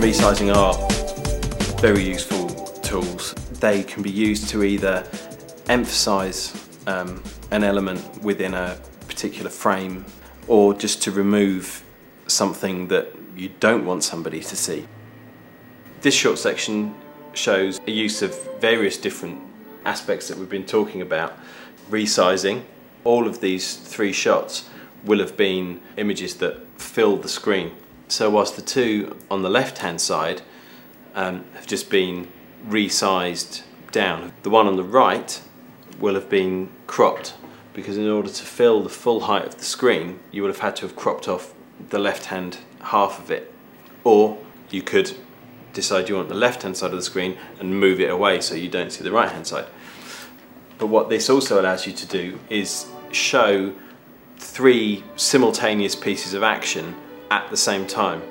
resizing are very useful tools. They can be used to either emphasize um, an element within a particular frame or just to remove something that you don't want somebody to see. This short section shows a use of various different aspects that we've been talking about. Resizing, all of these three shots will have been images that fill the screen. So whilst the two on the left hand side um, have just been resized down, the one on the right will have been cropped because in order to fill the full height of the screen you would have had to have cropped off the left hand half of it or you could decide you want the left hand side of the screen and move it away so you don't see the right hand side. But what this also allows you to do is show three simultaneous pieces of action at the same time.